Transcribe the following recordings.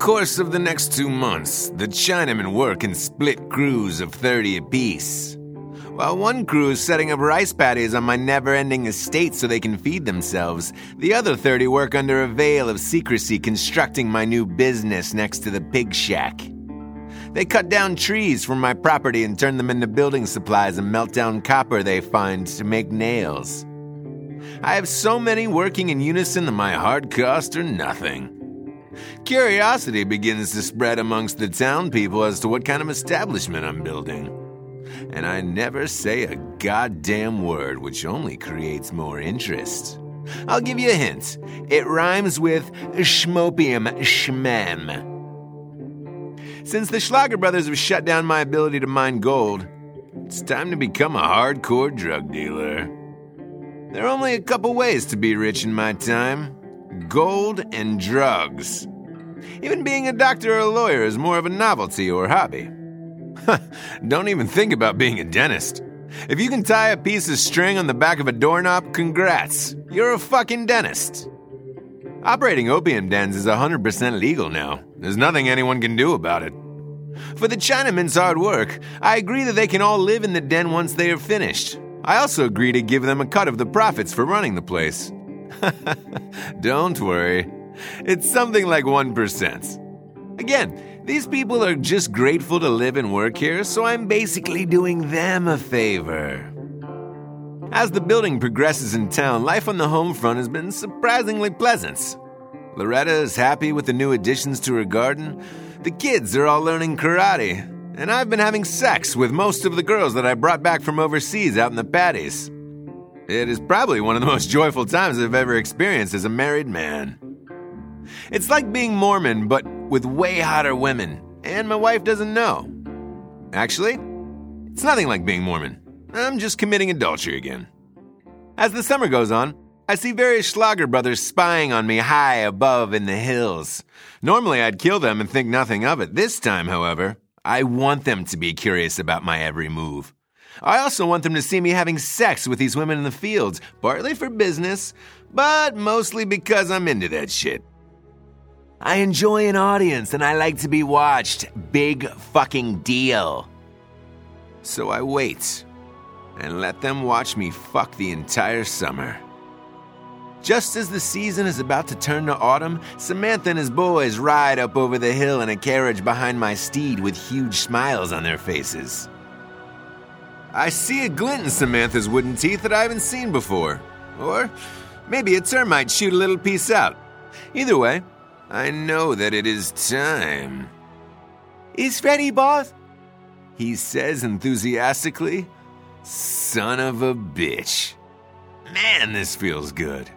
course of the next two months, the Chinamen work in split crews of 30 apiece. While one crew is setting up rice paddies on my never ending estate so they can feed themselves, the other 30 work under a veil of secrecy constructing my new business next to the pig shack. They cut down trees from my property and turn them into building supplies and melt down copper they find to make nails. I have so many working in unison that my hard costs are nothing. Curiosity begins to spread amongst the town people as to what kind of establishment I'm building. And I never say a goddamn word, which only creates more interest. I'll give you a hint. It rhymes with schmopium schmem. Since the Schlager brothers have shut down my ability to mine gold, it's time to become a hardcore drug dealer. There are only a couple ways to be rich in my time gold and drugs. Even being a doctor or a lawyer is more of a novelty or hobby. Don't even think about being a dentist. If you can tie a piece of string on the back of a doorknob, congrats. You're a fucking dentist. Operating opium dens is 100% legal now. There's nothing anyone can do about it. For the Chinamen's hard work, I agree that they can all live in the den once they are finished. I also agree to give them a cut of the profits for running the place. Don't worry, it's something like 1%. Again, these people are just grateful to live and work here, so I'm basically doing them a favor. As the building progresses in town, life on the home front has been surprisingly pleasant. Loretta is happy with the new additions to her garden. The kids are all learning karate, and I've been having sex with most of the girls that I brought back from overseas out in the paddies. It is probably one of the most joyful times I've ever experienced as a married man. It's like being Mormon, but with way hotter women, and my wife doesn't know. Actually, it's nothing like being Mormon. I'm just committing adultery again. As the summer goes on, I see various Schlager brothers spying on me high above in the hills. Normally, I'd kill them and think nothing of it. This time, however, I want them to be curious about my every move. I also want them to see me having sex with these women in the fields, partly for business, but mostly because I'm into that shit. I enjoy an audience and I like to be watched. Big fucking deal. So I wait and let them watch me fuck the entire summer. Just as the season is about to turn to autumn, Samantha and his boys ride up over the hill in a carriage behind my steed with huge smiles on their faces. I see a glint in Samantha's wooden teeth that I haven't seen before. Or maybe a termite shoot a little piece out. Either way, I know that it is time. Is ready, boss, he says enthusiastically. Son of a bitch. Man, this feels good.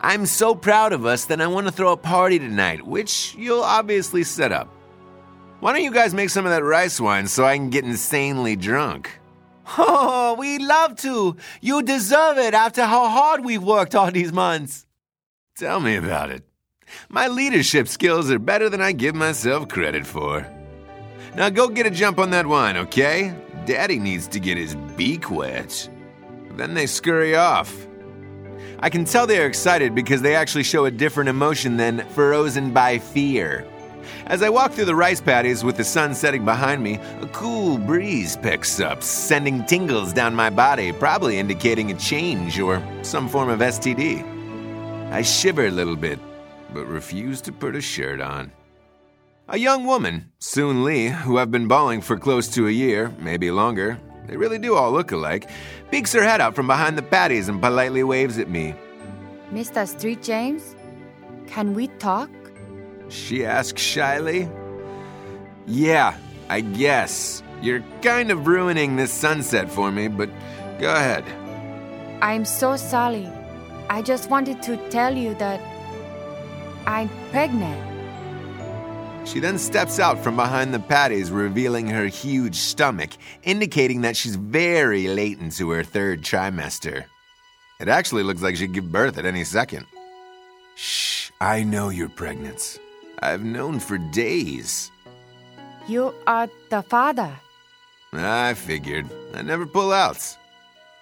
I'm so proud of us that I want to throw a party tonight, which you'll obviously set up. Why don't you guys make some of that rice wine so I can get insanely drunk? Oh, we'd love to. You deserve it after how hard we've worked all these months. Tell me about it. My leadership skills are better than I give myself credit for. Now go get a jump on that wine, okay? Daddy needs to get his beak wet. Then they scurry off. I can tell they are excited because they actually show a different emotion than frozen by fear. As I walk through the rice paddies with the sun setting behind me, a cool breeze picks up, sending tingles down my body, probably indicating a change or some form of STD. I shiver a little bit, but refuse to put a shirt on. A young woman, Soon Lee, who I've been bawling for close to a year, maybe longer, they really do all look alike, peeks her head out from behind the paddies and politely waves at me. Mr. Street James, can we talk? She asks shyly. Yeah, I guess. You're kind of ruining this sunset for me, but go ahead. I'm so sorry. I just wanted to tell you that I'm pregnant. She then steps out from behind the paddies, revealing her huge stomach, indicating that she's very late into her third trimester. It actually looks like she'd give birth at any second. Shh, I know you're pregnant. I've known for days. You are the father. I figured. I never pull out.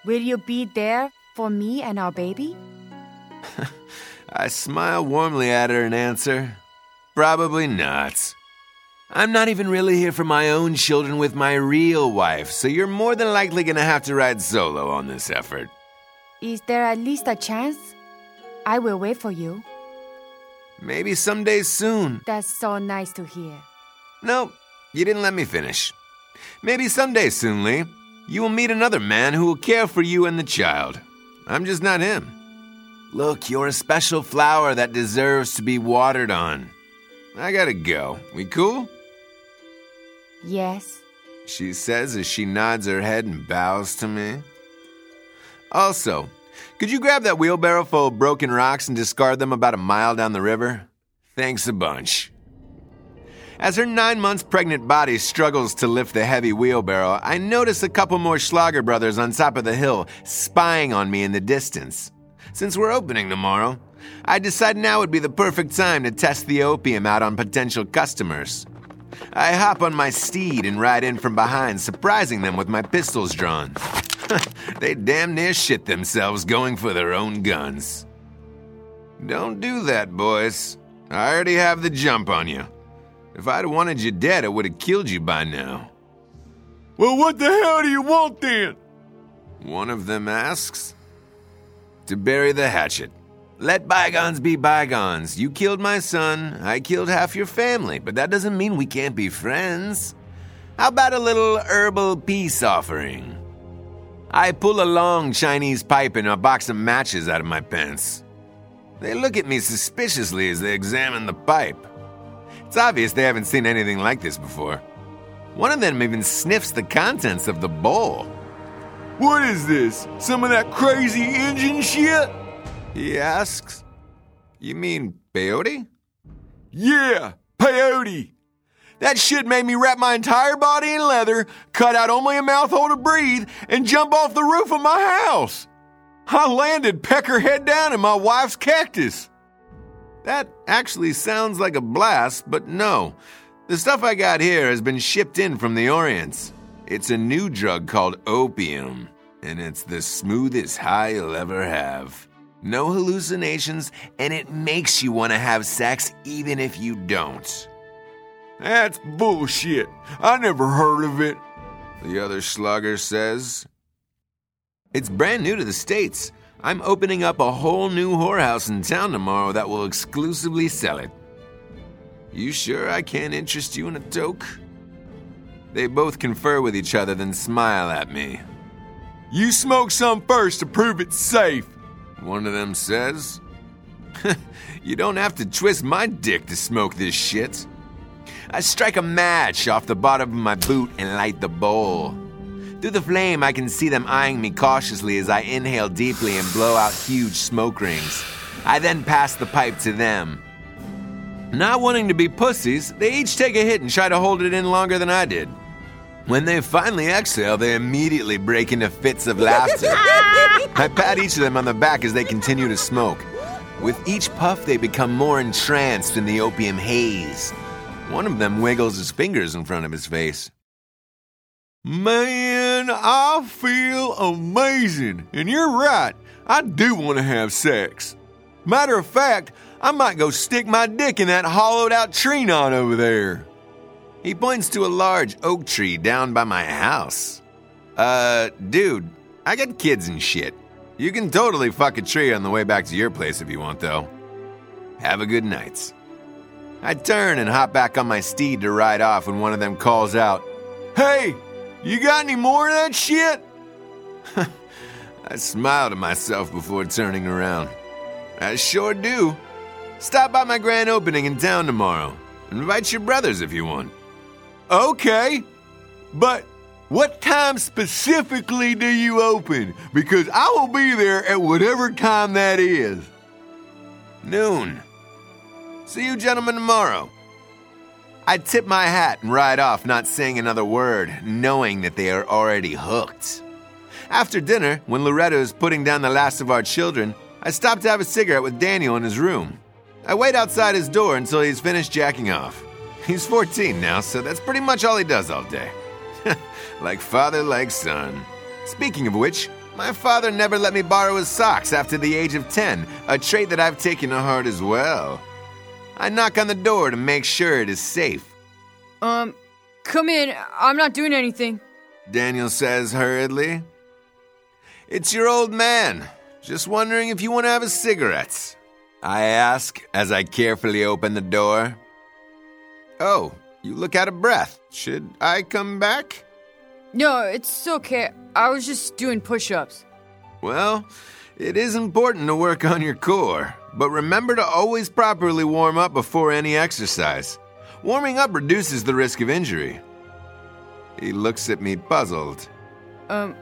Will you be there for me and our baby? I smile warmly at her and answer, Probably not. I'm not even really here for my own children with my real wife, so you're more than likely gonna have to ride solo on this effort. Is there at least a chance? I will wait for you. Maybe someday soon. That's so nice to hear. No, you didn't let me finish. Maybe someday soon, Lee, you will meet another man who will care for you and the child. I'm just not him. Look, you're a special flower that deserves to be watered on. I gotta go. We cool? Yes. She says as she nods her head and bows to me. Also, could you grab that wheelbarrow full of broken rocks and discard them about a mile down the river? Thanks a bunch. As her nine months pregnant body struggles to lift the heavy wheelbarrow, I notice a couple more Schlager brothers on top of the hill spying on me in the distance. Since we're opening tomorrow, I decide now would be the perfect time to test the opium out on potential customers. I hop on my steed and ride in from behind, surprising them with my pistols drawn. they damn near shit themselves going for their own guns. Don't do that, boys. I already have the jump on you. If I'd wanted you dead, I would have killed you by now. Well, what the hell do you want then? One of them asks. To bury the hatchet. Let bygones be bygones. You killed my son, I killed half your family, but that doesn't mean we can't be friends. How about a little herbal peace offering? I pull a long Chinese pipe and a box of matches out of my pants. They look at me suspiciously as they examine the pipe. It's obvious they haven't seen anything like this before. One of them even sniffs the contents of the bowl. What is this? Some of that crazy engine shit? He asks. You mean peyote? Yeah, peyote. That shit made me wrap my entire body in leather, cut out only a mouthhole to breathe, and jump off the roof of my house. I landed pecker head down in my wife's cactus. That actually sounds like a blast, but no. The stuff I got here has been shipped in from the Orient. It's a new drug called opium, and it's the smoothest high you'll ever have. No hallucinations, and it makes you want to have sex even if you don't. That's bullshit. I never heard of it. The other Schlager says. It's brand new to the States. I'm opening up a whole new whorehouse in town tomorrow that will exclusively sell it. You sure I can't interest you in a toke? They both confer with each other, then smile at me. You smoke some first to prove it's safe. One of them says. you don't have to twist my dick to smoke this shit. I strike a match off the bottom of my boot and light the bowl. Through the flame, I can see them eyeing me cautiously as I inhale deeply and blow out huge smoke rings. I then pass the pipe to them. Not wanting to be pussies, they each take a hit and try to hold it in longer than I did. When they finally exhale, they immediately break into fits of laughter. I pat each of them on the back as they continue to smoke. With each puff, they become more entranced in the opium haze. One of them wiggles his fingers in front of his face. Man, I feel amazing. And you're right, I do want to have sex. Matter of fact, I might go stick my dick in that hollowed out tree knot over there. He points to a large oak tree down by my house. Uh, dude, I got kids and shit. You can totally fuck a tree on the way back to your place if you want, though. Have a good night. I turn and hop back on my steed to ride off when one of them calls out, Hey, you got any more of that shit? I smile to myself before turning around. I sure do. Stop by my grand opening in town tomorrow. Invite your brothers if you want. Okay, but what time specifically do you open? Because I will be there at whatever time that is. Noon. See you gentlemen tomorrow. I tip my hat and ride off, not saying another word, knowing that they are already hooked. After dinner, when Loretta is putting down the last of our children, I stop to have a cigarette with Daniel in his room. I wait outside his door until he's finished jacking off. He's 14 now, so that's pretty much all he does all day. like father, like son. Speaking of which, my father never let me borrow his socks after the age of 10, a trait that I've taken to heart as well. I knock on the door to make sure it is safe. Um, come in. I'm not doing anything. Daniel says hurriedly. It's your old man. Just wondering if you want to have a cigarette. I ask as I carefully open the door. Oh, you look out of breath. Should I come back? No, it's okay. I was just doing push ups. Well, it is important to work on your core, but remember to always properly warm up before any exercise. Warming up reduces the risk of injury. He looks at me puzzled. Um,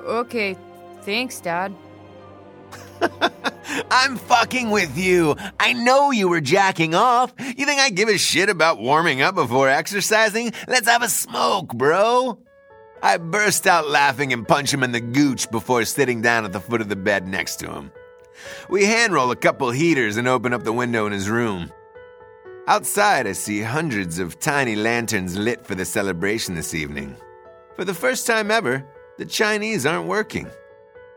okay. Thanks, Dad. I'm fucking with you. I know you were jacking off. You think I give a shit about warming up before exercising? Let's have a smoke, bro. I burst out laughing and punch him in the gooch before sitting down at the foot of the bed next to him. We handroll a couple heaters and open up the window in his room. Outside, I see hundreds of tiny lanterns lit for the celebration this evening. For the first time ever, the Chinese aren't working.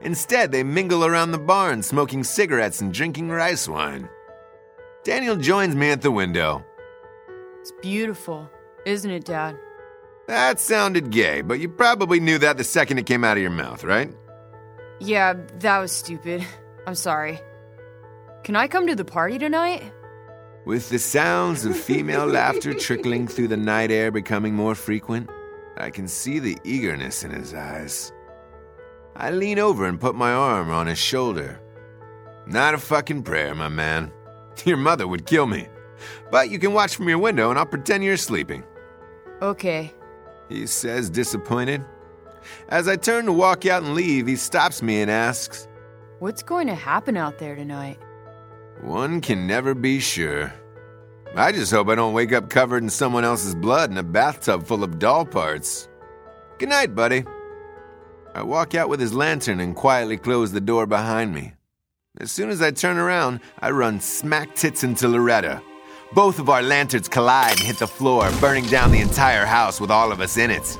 Instead, they mingle around the barn, smoking cigarettes and drinking rice wine. Daniel joins me at the window. It's beautiful, isn't it, Dad? That sounded gay, but you probably knew that the second it came out of your mouth, right? Yeah, that was stupid. I'm sorry. Can I come to the party tonight? With the sounds of female laughter trickling through the night air becoming more frequent, I can see the eagerness in his eyes. I lean over and put my arm on his shoulder. Not a fucking prayer, my man. Your mother would kill me. But you can watch from your window and I'll pretend you're sleeping. Okay. He says, disappointed. As I turn to walk out and leave, he stops me and asks, What's going to happen out there tonight? One can never be sure. I just hope I don't wake up covered in someone else's blood in a bathtub full of doll parts. Good night, buddy. I walk out with his lantern and quietly close the door behind me. As soon as I turn around, I run smack tits into Loretta. Both of our lanterns collide and hit the floor, burning down the entire house with all of us in it.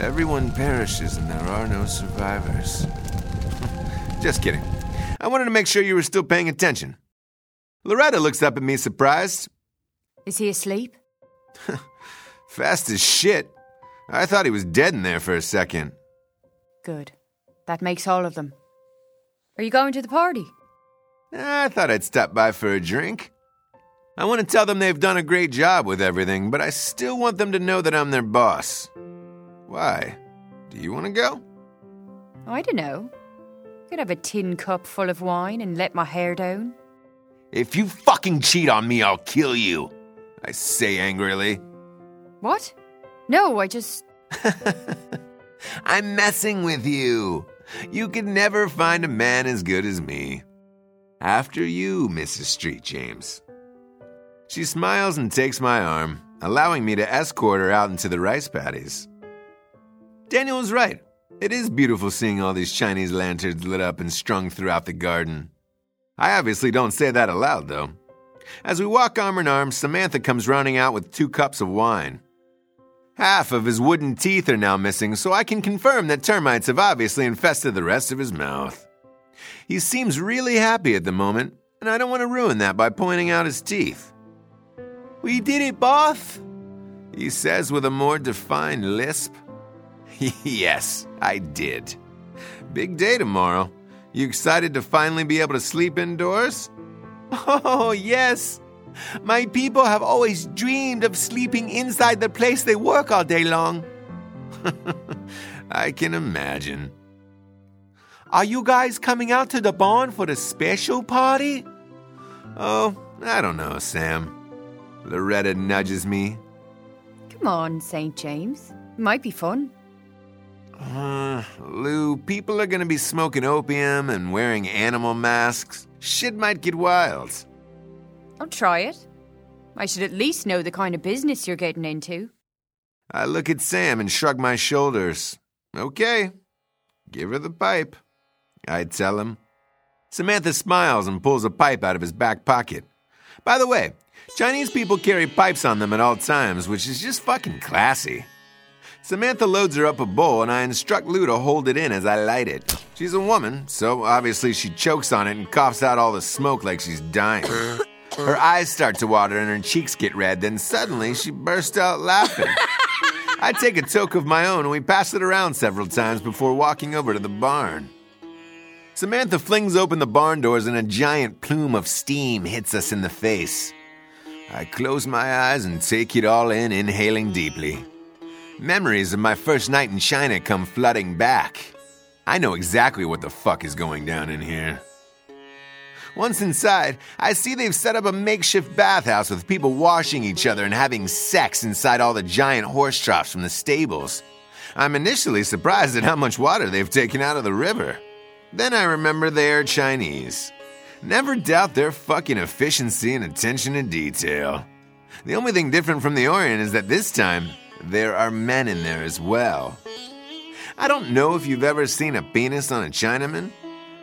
Everyone perishes and there are no survivors. Just kidding. I wanted to make sure you were still paying attention. Loretta looks up at me surprised. Is he asleep? Fast as shit. I thought he was dead in there for a second. Good. That makes all of them. Are you going to the party? I thought I'd stop by for a drink. I want to tell them they've done a great job with everything, but I still want them to know that I'm their boss. Why? Do you want to go? I don't know. Could have a tin cup full of wine and let my hair down. If you fucking cheat on me, I'll kill you, I say angrily. What? No, I just. I'm messing with you. You could never find a man as good as me. After you, Mrs. Street James. She smiles and takes my arm, allowing me to escort her out into the rice paddies. Daniel was right. It is beautiful seeing all these Chinese lanterns lit up and strung throughout the garden. I obviously don't say that aloud, though. As we walk arm in arm, Samantha comes running out with two cups of wine. Half of his wooden teeth are now missing, so I can confirm that termites have obviously infested the rest of his mouth. He seems really happy at the moment, and I don't want to ruin that by pointing out his teeth. We did it, boss, he says with a more defined lisp. yes, I did. Big day tomorrow. You excited to finally be able to sleep indoors? Oh, yes. My people have always dreamed of sleeping inside the place they work all day long. I can imagine. Are you guys coming out to the barn for the special party? Oh, I don't know, Sam. Loretta nudges me. Come on, St. James. Might be fun. Uh, Lou, people are gonna be smoking opium and wearing animal masks. Shit might get wild. I'll try it. I should at least know the kind of business you're getting into. I look at Sam and shrug my shoulders. Okay, give her the pipe. I tell him. Samantha smiles and pulls a pipe out of his back pocket. By the way, Chinese people carry pipes on them at all times, which is just fucking classy. Samantha loads her up a bowl, and I instruct Lou to hold it in as I light it. She's a woman, so obviously she chokes on it and coughs out all the smoke like she's dying. Her eyes start to water and her cheeks get red, then suddenly she bursts out laughing. I take a toke of my own and we pass it around several times before walking over to the barn. Samantha flings open the barn doors and a giant plume of steam hits us in the face. I close my eyes and take it all in, inhaling deeply. Memories of my first night in China come flooding back. I know exactly what the fuck is going down in here. Once inside, I see they've set up a makeshift bathhouse with people washing each other and having sex inside all the giant horse troughs from the stables. I'm initially surprised at how much water they've taken out of the river. Then I remember they're Chinese. Never doubt their fucking efficiency and attention to detail. The only thing different from the Orient is that this time, there are men in there as well. I don't know if you've ever seen a penis on a Chinaman,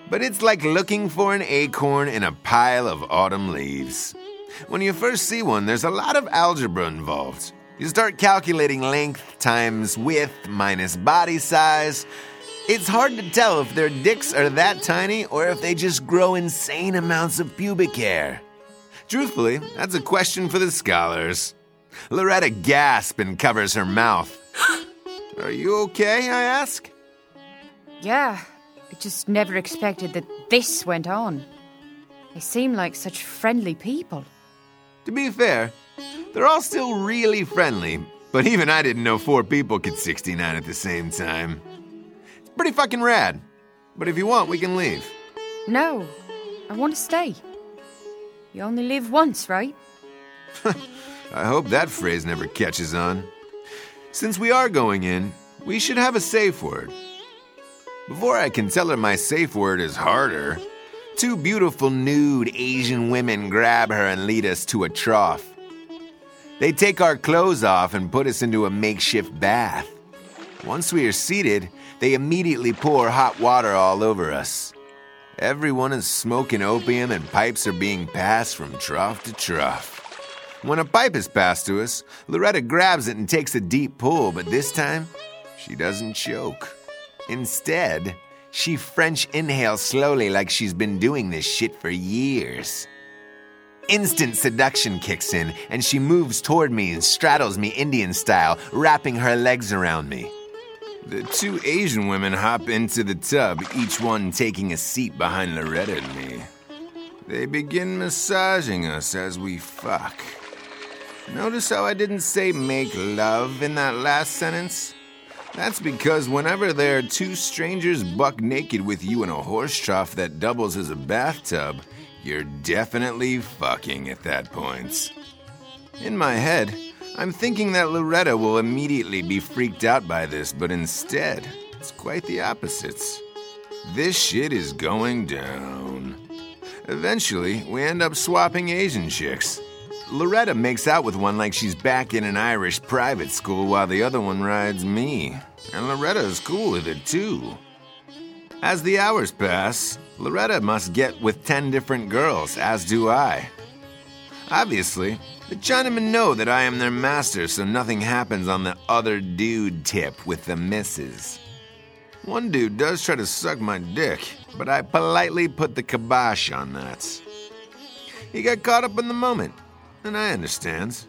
but it's like looking for an acorn in a pile of autumn leaves. When you first see one, there's a lot of algebra involved. You start calculating length times width minus body size. It's hard to tell if their dicks are that tiny or if they just grow insane amounts of pubic hair. Truthfully, that's a question for the scholars. Loretta gasps and covers her mouth. Are you okay? I ask. Yeah, I just never expected that this went on. They seem like such friendly people. To be fair, they're all still really friendly, but even I didn't know four people could 69 at the same time. It's pretty fucking rad. But if you want, we can leave. No, I want to stay. You only live once, right? I hope that phrase never catches on. Since we are going in, we should have a safe word. Before I can tell her my safe word is harder, two beautiful nude Asian women grab her and lead us to a trough. They take our clothes off and put us into a makeshift bath. Once we are seated, they immediately pour hot water all over us. Everyone is smoking opium and pipes are being passed from trough to trough. When a pipe is passed to us, Loretta grabs it and takes a deep pull, but this time, she doesn't choke. Instead, she French inhales slowly like she's been doing this shit for years. Instant seduction kicks in, and she moves toward me and straddles me Indian style, wrapping her legs around me. The two Asian women hop into the tub, each one taking a seat behind Loretta and me. They begin massaging us as we fuck. Notice how I didn't say make love in that last sentence? That's because whenever there are two strangers buck naked with you in a horse trough that doubles as a bathtub, you're definitely fucking at that point. In my head, I'm thinking that Loretta will immediately be freaked out by this, but instead, it's quite the opposite. This shit is going down. Eventually, we end up swapping Asian chicks. Loretta makes out with one like she's back in an Irish private school while the other one rides me. And Loretta is cool with it too. As the hours pass, Loretta must get with 10 different girls, as do I. Obviously, the Chinamen know that I am their master, so nothing happens on the other dude tip with the misses. One dude does try to suck my dick, but I politely put the kibosh on that. He got caught up in the moment, and I understands.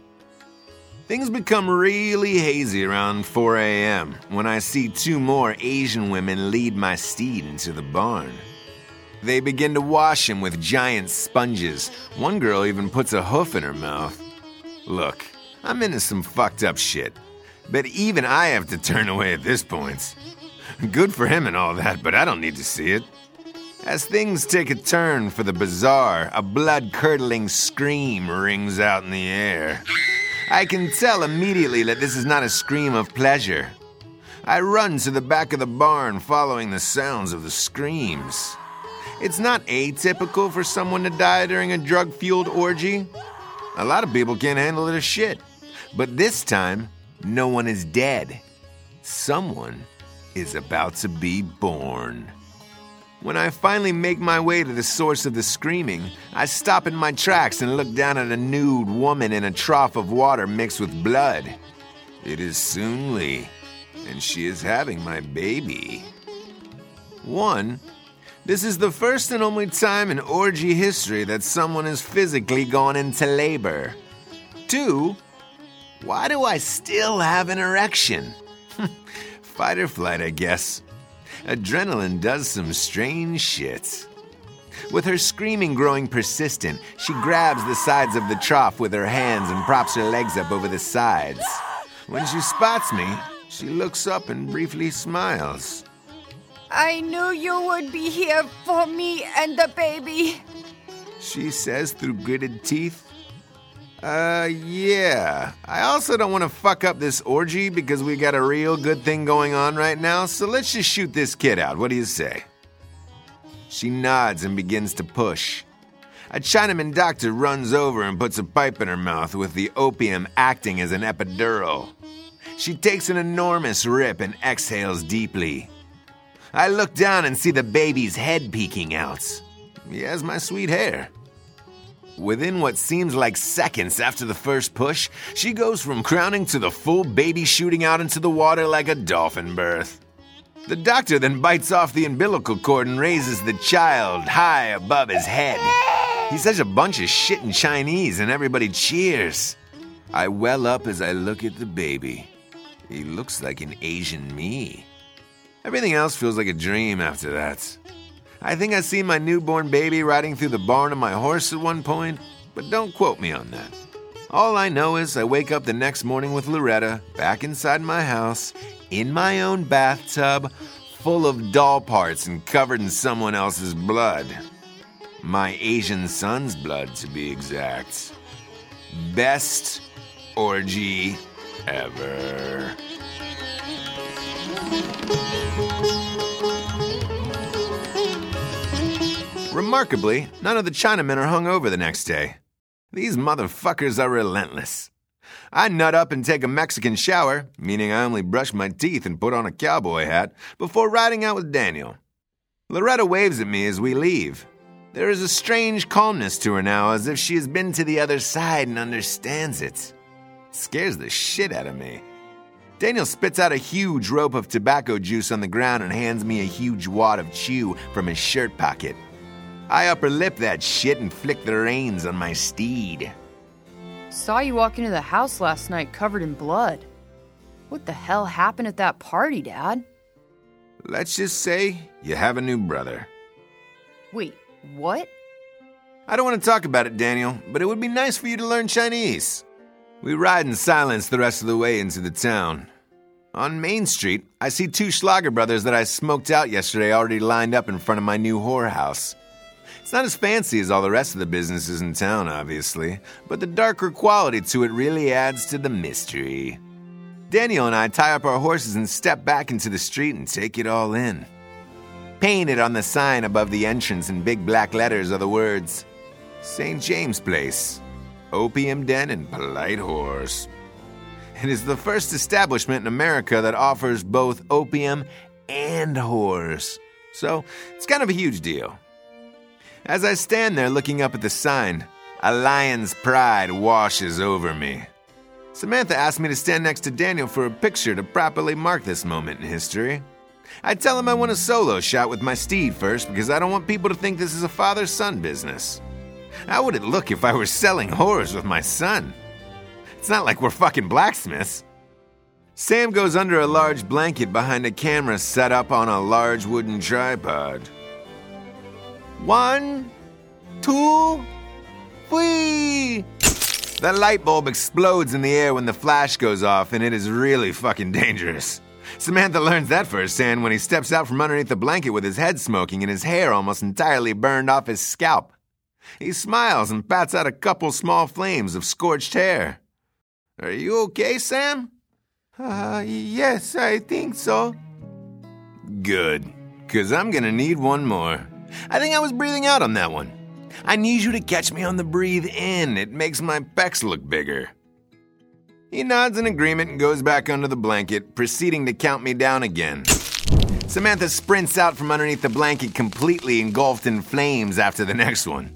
Things become really hazy around 4 a.m. when I see two more Asian women lead my steed into the barn. They begin to wash him with giant sponges. One girl even puts a hoof in her mouth. Look, I'm into some fucked up shit, but even I have to turn away at this point. Good for him and all that, but I don't need to see it. As things take a turn for the bizarre, a blood curdling scream rings out in the air. I can tell immediately that this is not a scream of pleasure. I run to the back of the barn following the sounds of the screams. It's not atypical for someone to die during a drug fueled orgy. A lot of people can't handle as shit. But this time, no one is dead. Someone is about to be born. When I finally make my way to the source of the screaming, I stop in my tracks and look down at a nude woman in a trough of water mixed with blood. It is Soon Lee, and she is having my baby. One, This is the first and only time in orgy history that someone has physically gone into labor. Two, why do I still have an erection? Fight or flight, I guess. Adrenaline does some strange shit. With her screaming growing persistent, she grabs the sides of the trough with her hands and props her legs up over the sides. When she spots me, she looks up and briefly smiles. I knew you would be here for me and the baby. She says through gritted teeth. Uh, yeah. I also don't want to fuck up this orgy because we got a real good thing going on right now, so let's just shoot this kid out. What do you say? She nods and begins to push. A Chinaman doctor runs over and puts a pipe in her mouth with the opium acting as an epidural. She takes an enormous rip and exhales deeply. I look down and see the baby's head peeking out. He has my sweet hair. Within what seems like seconds after the first push, she goes from crowning to the full baby shooting out into the water like a dolphin birth. The doctor then bites off the umbilical cord and raises the child high above his head. He says a bunch of shit in Chinese and everybody cheers. I well up as I look at the baby. He looks like an Asian me. Everything else feels like a dream after that. I think I see my newborn baby riding through the barn on my horse at one point, but don't quote me on that. All I know is I wake up the next morning with Loretta back inside my house, in my own bathtub, full of doll parts and covered in someone else's blood. My Asian son's blood, to be exact. Best orgy ever. Remarkably, none of the Chinamen are hung over the next day. These motherfuckers are relentless. I nut up and take a Mexican shower, meaning I only brush my teeth and put on a cowboy hat, before riding out with Daniel. Loretta waves at me as we leave. There is a strange calmness to her now, as if she has been to the other side and understands it. it scares the shit out of me. Daniel spits out a huge rope of tobacco juice on the ground and hands me a huge wad of chew from his shirt pocket. I upper lip that shit and flick the reins on my steed. Saw you walk into the house last night covered in blood. What the hell happened at that party, Dad? Let's just say you have a new brother. Wait, what? I don't want to talk about it, Daniel, but it would be nice for you to learn Chinese. We ride in silence the rest of the way into the town. On Main Street, I see two Schlager brothers that I smoked out yesterday already lined up in front of my new whorehouse. It's not as fancy as all the rest of the businesses in town, obviously, but the darker quality to it really adds to the mystery. Daniel and I tie up our horses and step back into the street and take it all in. Painted on the sign above the entrance in big black letters are the words St. James Place, Opium Den and Polite Horse. It is the first establishment in America that offers both opium and horse. So it's kind of a huge deal. As I stand there looking up at the sign, a lion's pride washes over me. Samantha asked me to stand next to Daniel for a picture to properly mark this moment in history. I tell him I want a solo shot with my steed first because I don't want people to think this is a father son business. How would it look if I were selling horrors with my son? It's not like we're fucking blacksmiths. Sam goes under a large blanket behind a camera set up on a large wooden tripod. One, two, three. The light bulb explodes in the air when the flash goes off, and it is really fucking dangerous. Samantha learns that firsthand when he steps out from underneath the blanket with his head smoking and his hair almost entirely burned off his scalp. He smiles and pats out a couple small flames of scorched hair. Are you okay, Sam? Uh, yes, I think so. Good, because I'm gonna need one more. I think I was breathing out on that one. I need you to catch me on the breathe in. It makes my pecs look bigger. He nods in agreement and goes back under the blanket, proceeding to count me down again. Samantha sprints out from underneath the blanket, completely engulfed in flames after the next one.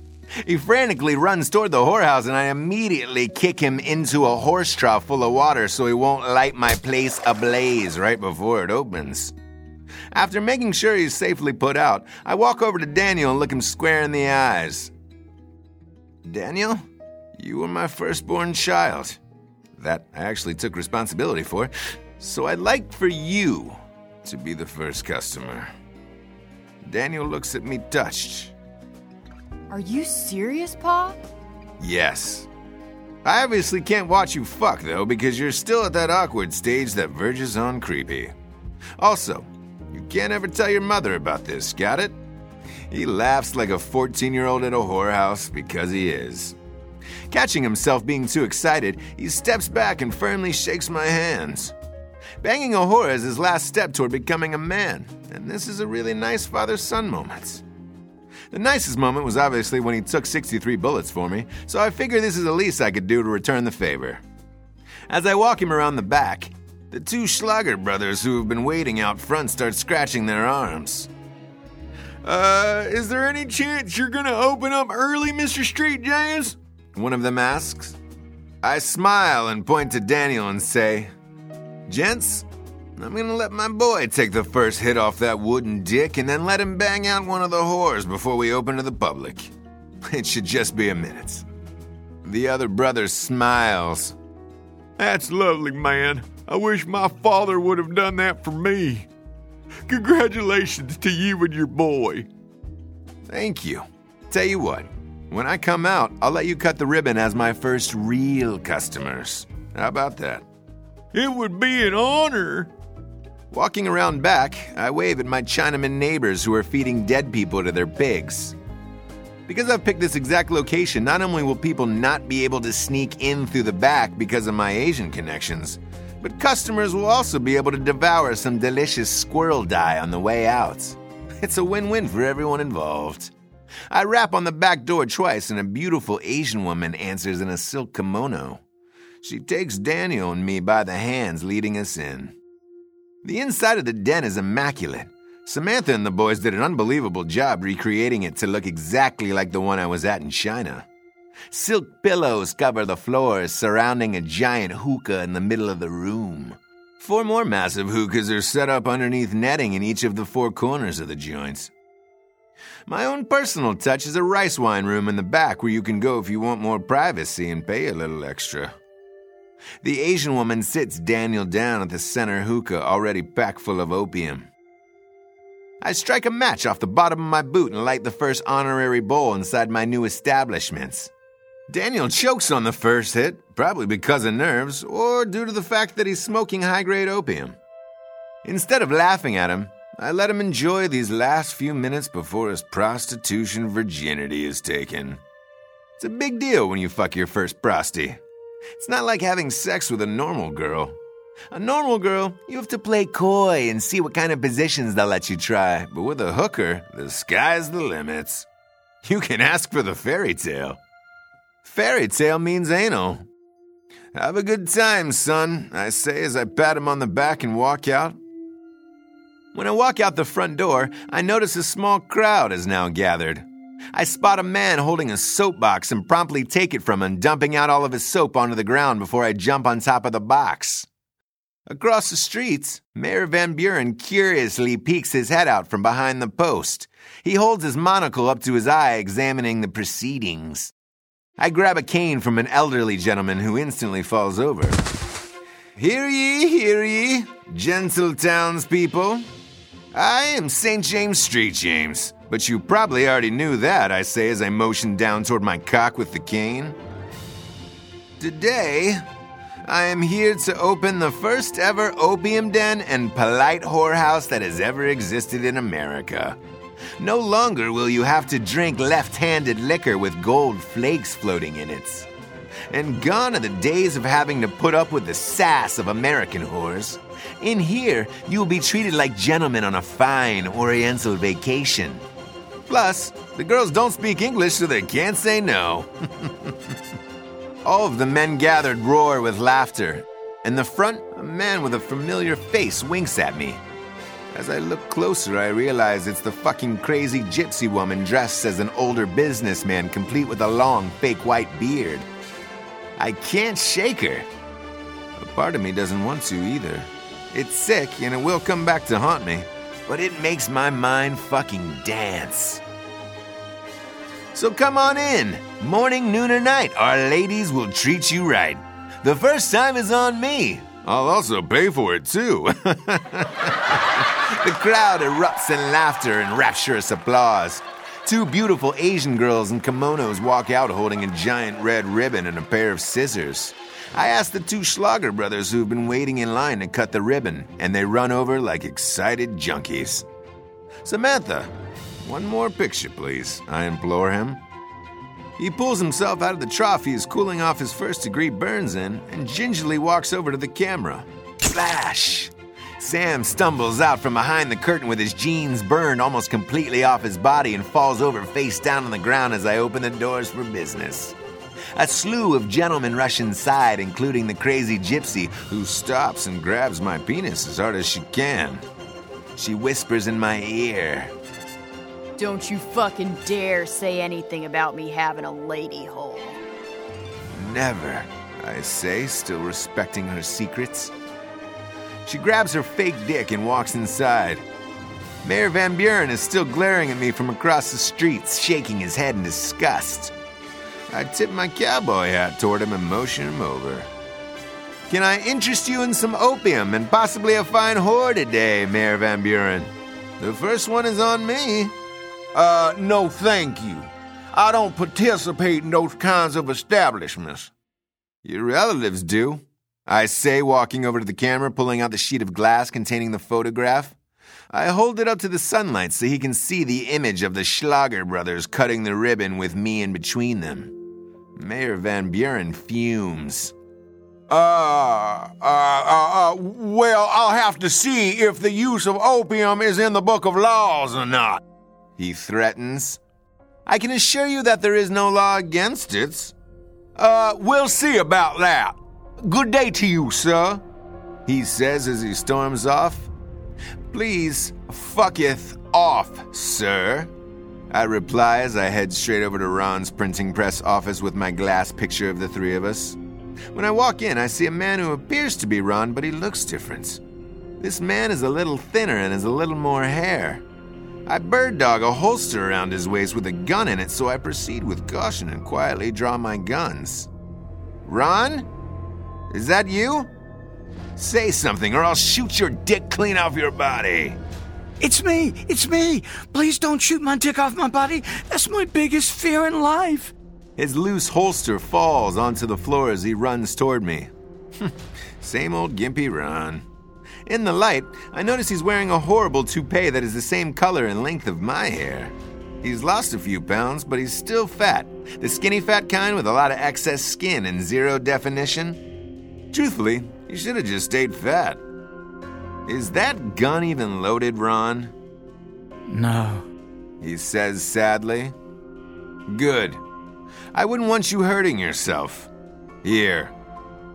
He frantically runs toward the whorehouse, and I immediately kick him into a horse trough full of water so he won't light my place ablaze right before it opens. After making sure he's safely put out, I walk over to Daniel and look him square in the eyes. Daniel, you were my firstborn child. That I actually took responsibility for, so I'd like for you to be the first customer. Daniel looks at me touched. Are you serious, Pa? Yes. I obviously can't watch you fuck, though, because you're still at that awkward stage that verges on creepy. Also, you can't ever tell your mother about this, got it? He laughs like a 14 year old at a whorehouse because he is. Catching himself being too excited, he steps back and firmly shakes my hands. Banging a whore is his last step toward becoming a man, and this is a really nice father son moment. The nicest moment was obviously when he took 63 bullets for me, so I figure this is the least I could do to return the favor. As I walk him around the back, the two Schlager brothers who have been waiting out front start scratching their arms. Uh, is there any chance you're gonna open up early, Mr. Street James? One of them asks. I smile and point to Daniel and say, Gents, I'm gonna let my boy take the first hit off that wooden dick and then let him bang out one of the whores before we open to the public. It should just be a minute. The other brother smiles. That's lovely, man. I wish my father would have done that for me. Congratulations to you and your boy. Thank you. Tell you what, when I come out, I'll let you cut the ribbon as my first real customers. How about that? It would be an honor. Walking around back, I wave at my Chinaman neighbors who are feeding dead people to their pigs. Because I've picked this exact location, not only will people not be able to sneak in through the back because of my Asian connections, but customers will also be able to devour some delicious squirrel dye on the way out. It's a win win for everyone involved. I rap on the back door twice, and a beautiful Asian woman answers in a silk kimono. She takes Daniel and me by the hands, leading us in. The inside of the den is immaculate. Samantha and the boys did an unbelievable job recreating it to look exactly like the one I was at in China. Silk pillows cover the floors surrounding a giant hookah in the middle of the room. Four more massive hookahs are set up underneath netting in each of the four corners of the joints. My own personal touch is a rice wine room in the back where you can go if you want more privacy and pay a little extra. The Asian woman sits Daniel down at the center hookah, already packed full of opium. I strike a match off the bottom of my boot and light the first honorary bowl inside my new establishments. Daniel chokes on the first hit, probably because of nerves or due to the fact that he's smoking high grade opium. Instead of laughing at him, I let him enjoy these last few minutes before his prostitution virginity is taken. It's a big deal when you fuck your first prosty. It's not like having sex with a normal girl. A normal girl, you have to play coy and see what kind of positions they'll let you try. But with a hooker, the sky's the limits. You can ask for the fairy tale. Fairy tale means anal. Have a good time, son, I say as I pat him on the back and walk out. When I walk out the front door, I notice a small crowd has now gathered. I spot a man holding a soapbox and promptly take it from him, dumping out all of his soap onto the ground before I jump on top of the box. Across the streets, Mayor Van Buren curiously peeks his head out from behind the post. He holds his monocle up to his eye, examining the proceedings. I grab a cane from an elderly gentleman who instantly falls over. Hear ye, hear ye, gentle townspeople. I am St. James Street James, but you probably already knew that, I say as I motion down toward my cock with the cane. Today, I am here to open the first ever opium den and polite whorehouse that has ever existed in America. No longer will you have to drink left handed liquor with gold flakes floating in it. And gone are the days of having to put up with the sass of American whores. In here, you will be treated like gentlemen on a fine Oriental vacation. Plus, the girls don't speak English, so they can't say no. All of the men gathered roar with laughter. In the front, a man with a familiar face winks at me. As I look closer, I realize it's the fucking crazy gypsy woman dressed as an older businessman, complete with a long, fake white beard. I can't shake her. A part of me doesn't want to either. It's sick, and it will come back to haunt me. but it makes my mind fucking dance. So come on in. Morning, noon, or night, our ladies will treat you right. The first time is on me. I'll also pay for it too. the crowd erupts in laughter and rapturous applause. Two beautiful Asian girls in kimonos walk out holding a giant red ribbon and a pair of scissors. I ask the two Schlager brothers who've been waiting in line to cut the ribbon, and they run over like excited junkies. Samantha, one more picture, please, I implore him. He pulls himself out of the trough he is cooling off his first degree burns in and gingerly walks over to the camera. Flash! Sam stumbles out from behind the curtain with his jeans burned almost completely off his body and falls over face down on the ground as I open the doors for business. A slew of gentlemen rush inside, including the crazy gypsy, who stops and grabs my penis as hard as she can. She whispers in my ear, Don't you fucking dare say anything about me having a lady hole. Never, I say, still respecting her secrets. She grabs her fake dick and walks inside. Mayor Van Buren is still glaring at me from across the street, shaking his head in disgust. I tip my cowboy hat toward him and motion him over. Can I interest you in some opium and possibly a fine whore today, Mayor Van Buren? The first one is on me. Uh, no thank you. I don't participate in those kinds of establishments. Your relatives do. I say, walking over to the camera, pulling out the sheet of glass containing the photograph. I hold it up to the sunlight so he can see the image of the Schlager brothers cutting the ribbon with me in between them. Mayor Van Buren fumes. Uh, uh, uh, uh, well, I'll have to see if the use of opium is in the book of laws or not. He threatens. I can assure you that there is no law against it. Uh, we'll see about that. Good day to you, sir. He says as he storms off. Please, fucketh off, sir. I reply as I head straight over to Ron's printing press office with my glass picture of the three of us. When I walk in, I see a man who appears to be Ron, but he looks different. This man is a little thinner and has a little more hair. I bird dog a holster around his waist with a gun in it, so I proceed with caution and quietly draw my guns. Ron? Is that you? Say something, or I'll shoot your dick clean off your body. It's me! It's me! Please don't shoot my dick off my body. That's my biggest fear in life. His loose holster falls onto the floor as he runs toward me. Same old gimpy Ron. In the light, I notice he's wearing a horrible toupee that is the same color and length of my hair. He's lost a few pounds, but he's still fat. The skinny fat kind with a lot of excess skin and zero definition. Truthfully, he should have just stayed fat. Is that gun even loaded, Ron? No. He says sadly. Good. I wouldn't want you hurting yourself. Here.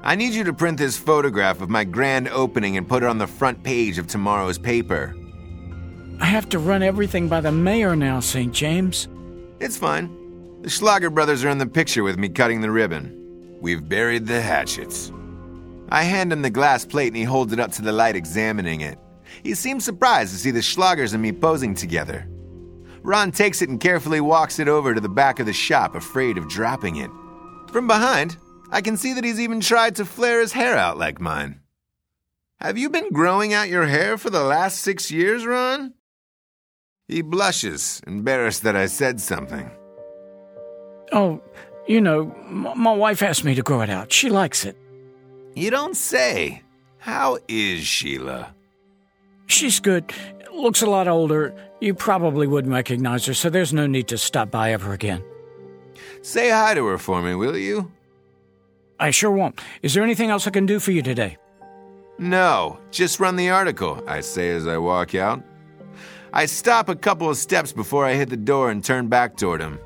I need you to print this photograph of my grand opening and put it on the front page of tomorrow's paper. I have to run everything by the mayor now, St. James. It's fine. The Schlager brothers are in the picture with me cutting the ribbon. We've buried the hatchets. I hand him the glass plate and he holds it up to the light, examining it. He seems surprised to see the Schlagers and me posing together. Ron takes it and carefully walks it over to the back of the shop, afraid of dropping it. From behind, I can see that he's even tried to flare his hair out like mine. Have you been growing out your hair for the last six years, Ron? He blushes, embarrassed that I said something. Oh, you know, m- my wife asked me to grow it out. She likes it. You don't say. How is Sheila? She's good. Looks a lot older. You probably wouldn't recognize her, so there's no need to stop by ever again. Say hi to her for me, will you? I sure won't. Is there anything else I can do for you today? No, just run the article, I say as I walk out. I stop a couple of steps before I hit the door and turn back toward him.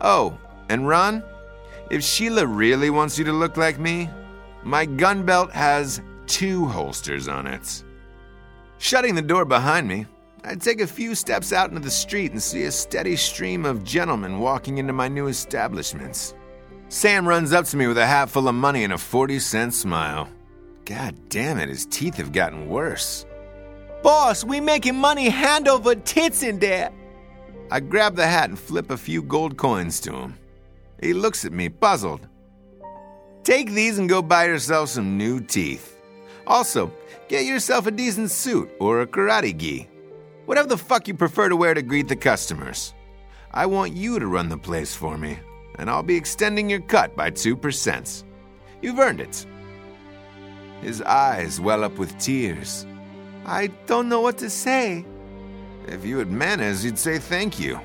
Oh, and Ron, if Sheila really wants you to look like me, my gun belt has two holsters on it. Shutting the door behind me, I take a few steps out into the street and see a steady stream of gentlemen walking into my new establishments. Sam runs up to me with a hat full of money and a 40 cent smile. God damn it, his teeth have gotten worse. Boss, we making money hand over tits in there. I grab the hat and flip a few gold coins to him. He looks at me, puzzled. Take these and go buy yourself some new teeth. Also, get yourself a decent suit or a karate gi. Whatever the fuck you prefer to wear to greet the customers. I want you to run the place for me, and I'll be extending your cut by 2%. You've earned it. His eyes well up with tears. I don't know what to say. If you had manners, you'd say thank you.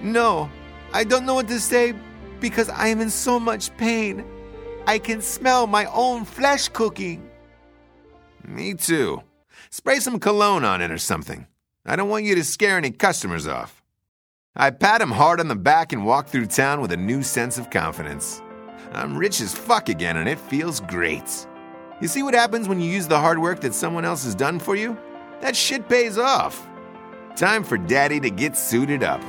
No, I don't know what to say because I am in so much pain. I can smell my own flesh cooking. Me too. Spray some cologne on it or something. I don't want you to scare any customers off. I pat him hard on the back and walk through town with a new sense of confidence. I'm rich as fuck again and it feels great. You see what happens when you use the hard work that someone else has done for you? That shit pays off. Time for Daddy to get suited up.